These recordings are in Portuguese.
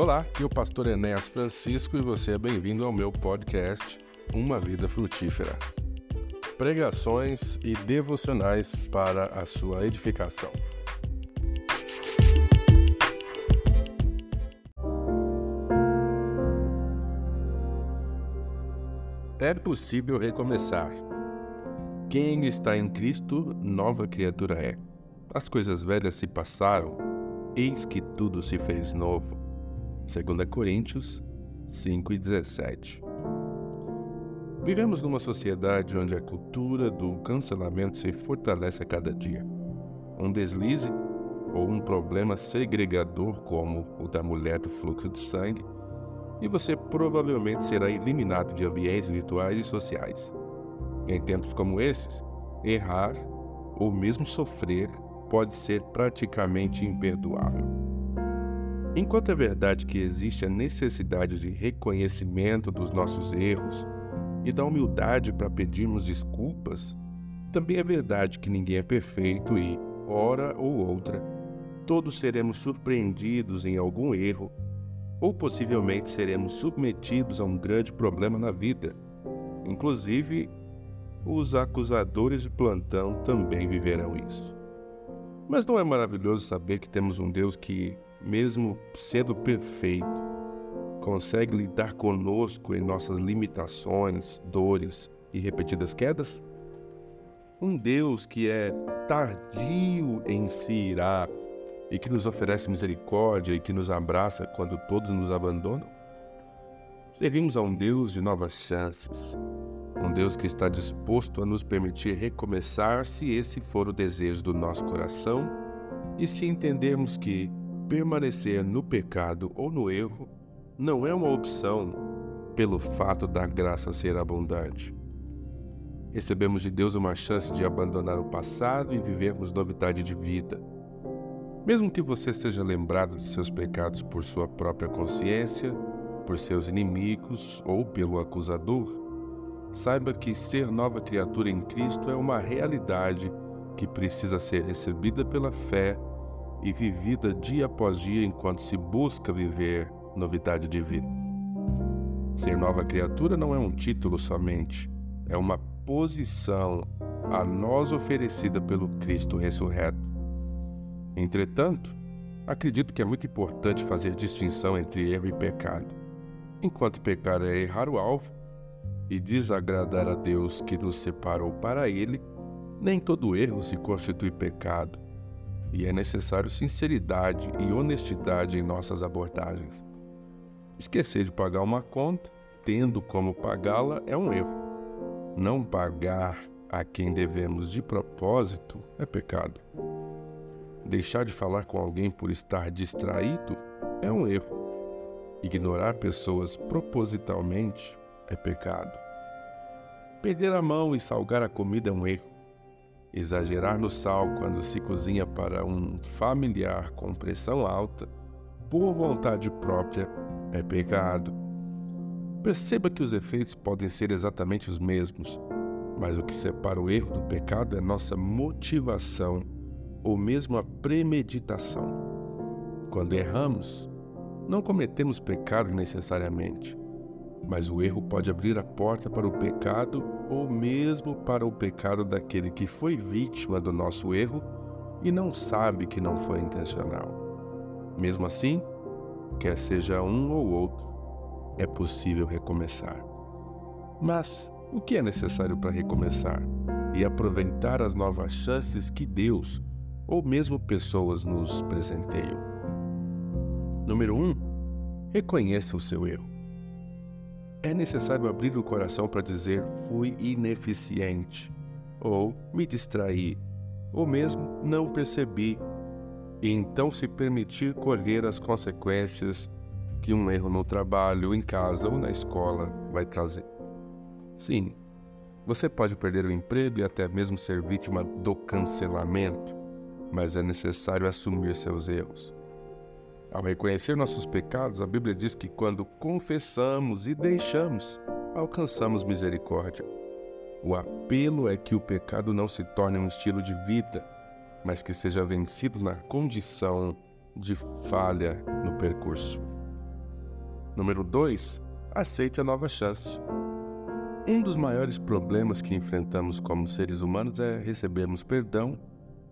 Olá, aqui é o pastor Enéas Francisco e você é bem-vindo ao meu podcast Uma Vida Frutífera. Pregações e devocionais para a sua edificação. É possível recomeçar. Quem está em Cristo, nova criatura é. As coisas velhas se passaram, eis que tudo se fez novo. 2 Coríntios 5 e 17. Vivemos numa sociedade onde a cultura do cancelamento se fortalece a cada dia. Um deslize ou um problema segregador como o da mulher do fluxo de sangue, e você provavelmente será eliminado de ambientes virtuais e sociais. Em tempos como esses, errar ou mesmo sofrer pode ser praticamente imperdoável. Enquanto é verdade que existe a necessidade de reconhecimento dos nossos erros e da humildade para pedirmos desculpas, também é verdade que ninguém é perfeito e, hora ou outra, todos seremos surpreendidos em algum erro ou possivelmente seremos submetidos a um grande problema na vida. Inclusive, os acusadores de plantão também viverão isso. Mas não é maravilhoso saber que temos um Deus que, mesmo sendo perfeito, consegue lidar conosco em nossas limitações, dores e repetidas quedas? Um Deus que é tardio em se irar e que nos oferece misericórdia e que nos abraça quando todos nos abandonam? Servimos a um Deus de novas chances, um Deus que está disposto a nos permitir recomeçar se esse for o desejo do nosso coração e se entendermos que permanecer no pecado ou no erro não é uma opção pelo fato da graça ser abundante. Recebemos de Deus uma chance de abandonar o passado e vivermos novidade de vida. Mesmo que você seja lembrado de seus pecados por sua própria consciência, por seus inimigos ou pelo acusador, saiba que ser nova criatura em Cristo é uma realidade que precisa ser recebida pela fé e vivida dia após dia enquanto se busca viver novidade de vida. Ser nova criatura não é um título somente, é uma posição a nós oferecida pelo Cristo ressurreto. Entretanto, acredito que é muito importante fazer distinção entre erro e pecado. Enquanto pecar é errar o alvo, e desagradar a Deus que nos separou para Ele, nem todo erro se constitui pecado, e é necessário sinceridade e honestidade em nossas abordagens. Esquecer de pagar uma conta, tendo como pagá-la, é um erro. Não pagar a quem devemos de propósito é pecado. Deixar de falar com alguém por estar distraído é um erro. Ignorar pessoas propositalmente é pecado. Perder a mão e salgar a comida é um erro. Exagerar no sal quando se cozinha para um familiar com pressão alta, por vontade própria, é pecado. Perceba que os efeitos podem ser exatamente os mesmos, mas o que separa o erro do pecado é nossa motivação ou mesmo a premeditação. Quando erramos, não cometemos pecado necessariamente, mas o erro pode abrir a porta para o pecado ou mesmo para o pecado daquele que foi vítima do nosso erro e não sabe que não foi intencional. Mesmo assim, quer seja um ou outro, é possível recomeçar. Mas o que é necessário para recomeçar e aproveitar as novas chances que Deus ou mesmo pessoas nos presenteiam? Número 1. Um, reconheça o seu erro. É necessário abrir o coração para dizer fui ineficiente, ou me distraí, ou mesmo não percebi, e então se permitir colher as consequências que um erro no trabalho, em casa ou na escola vai trazer. Sim, você pode perder o emprego e até mesmo ser vítima do cancelamento, mas é necessário assumir seus erros. Ao reconhecer nossos pecados, a Bíblia diz que quando confessamos e deixamos, alcançamos misericórdia. O apelo é que o pecado não se torne um estilo de vida, mas que seja vencido na condição de falha no percurso. Número 2. Aceite a nova chance. Um dos maiores problemas que enfrentamos como seres humanos é recebermos perdão,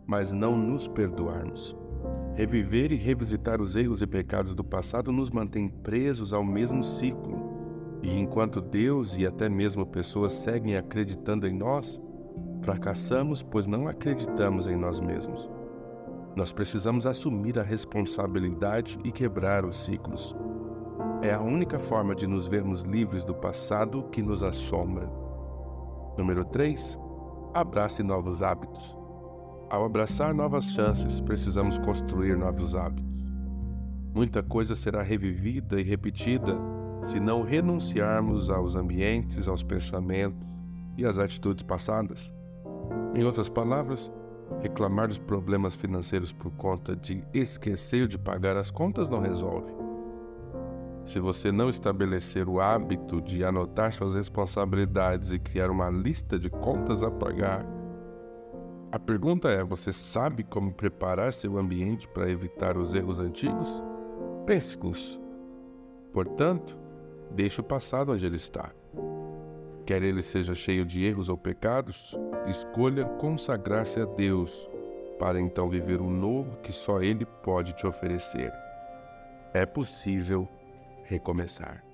mas não nos perdoarmos. Reviver e revisitar os erros e pecados do passado nos mantém presos ao mesmo ciclo. E enquanto Deus e até mesmo pessoas seguem acreditando em nós, fracassamos pois não acreditamos em nós mesmos. Nós precisamos assumir a responsabilidade e quebrar os ciclos. É a única forma de nos vermos livres do passado que nos assombra. Número 3. Abrace novos hábitos. Ao abraçar novas chances, precisamos construir novos hábitos. Muita coisa será revivida e repetida se não renunciarmos aos ambientes, aos pensamentos e às atitudes passadas. Em outras palavras, reclamar dos problemas financeiros por conta de esquecer de pagar as contas não resolve. Se você não estabelecer o hábito de anotar suas responsabilidades e criar uma lista de contas a pagar, a pergunta é: você sabe como preparar seu ambiente para evitar os erros antigos? Pense nisso. Portanto, deixe o passado onde ele está. Quer ele seja cheio de erros ou pecados, escolha consagrar-se a Deus para então viver o novo que só Ele pode te oferecer. É possível recomeçar.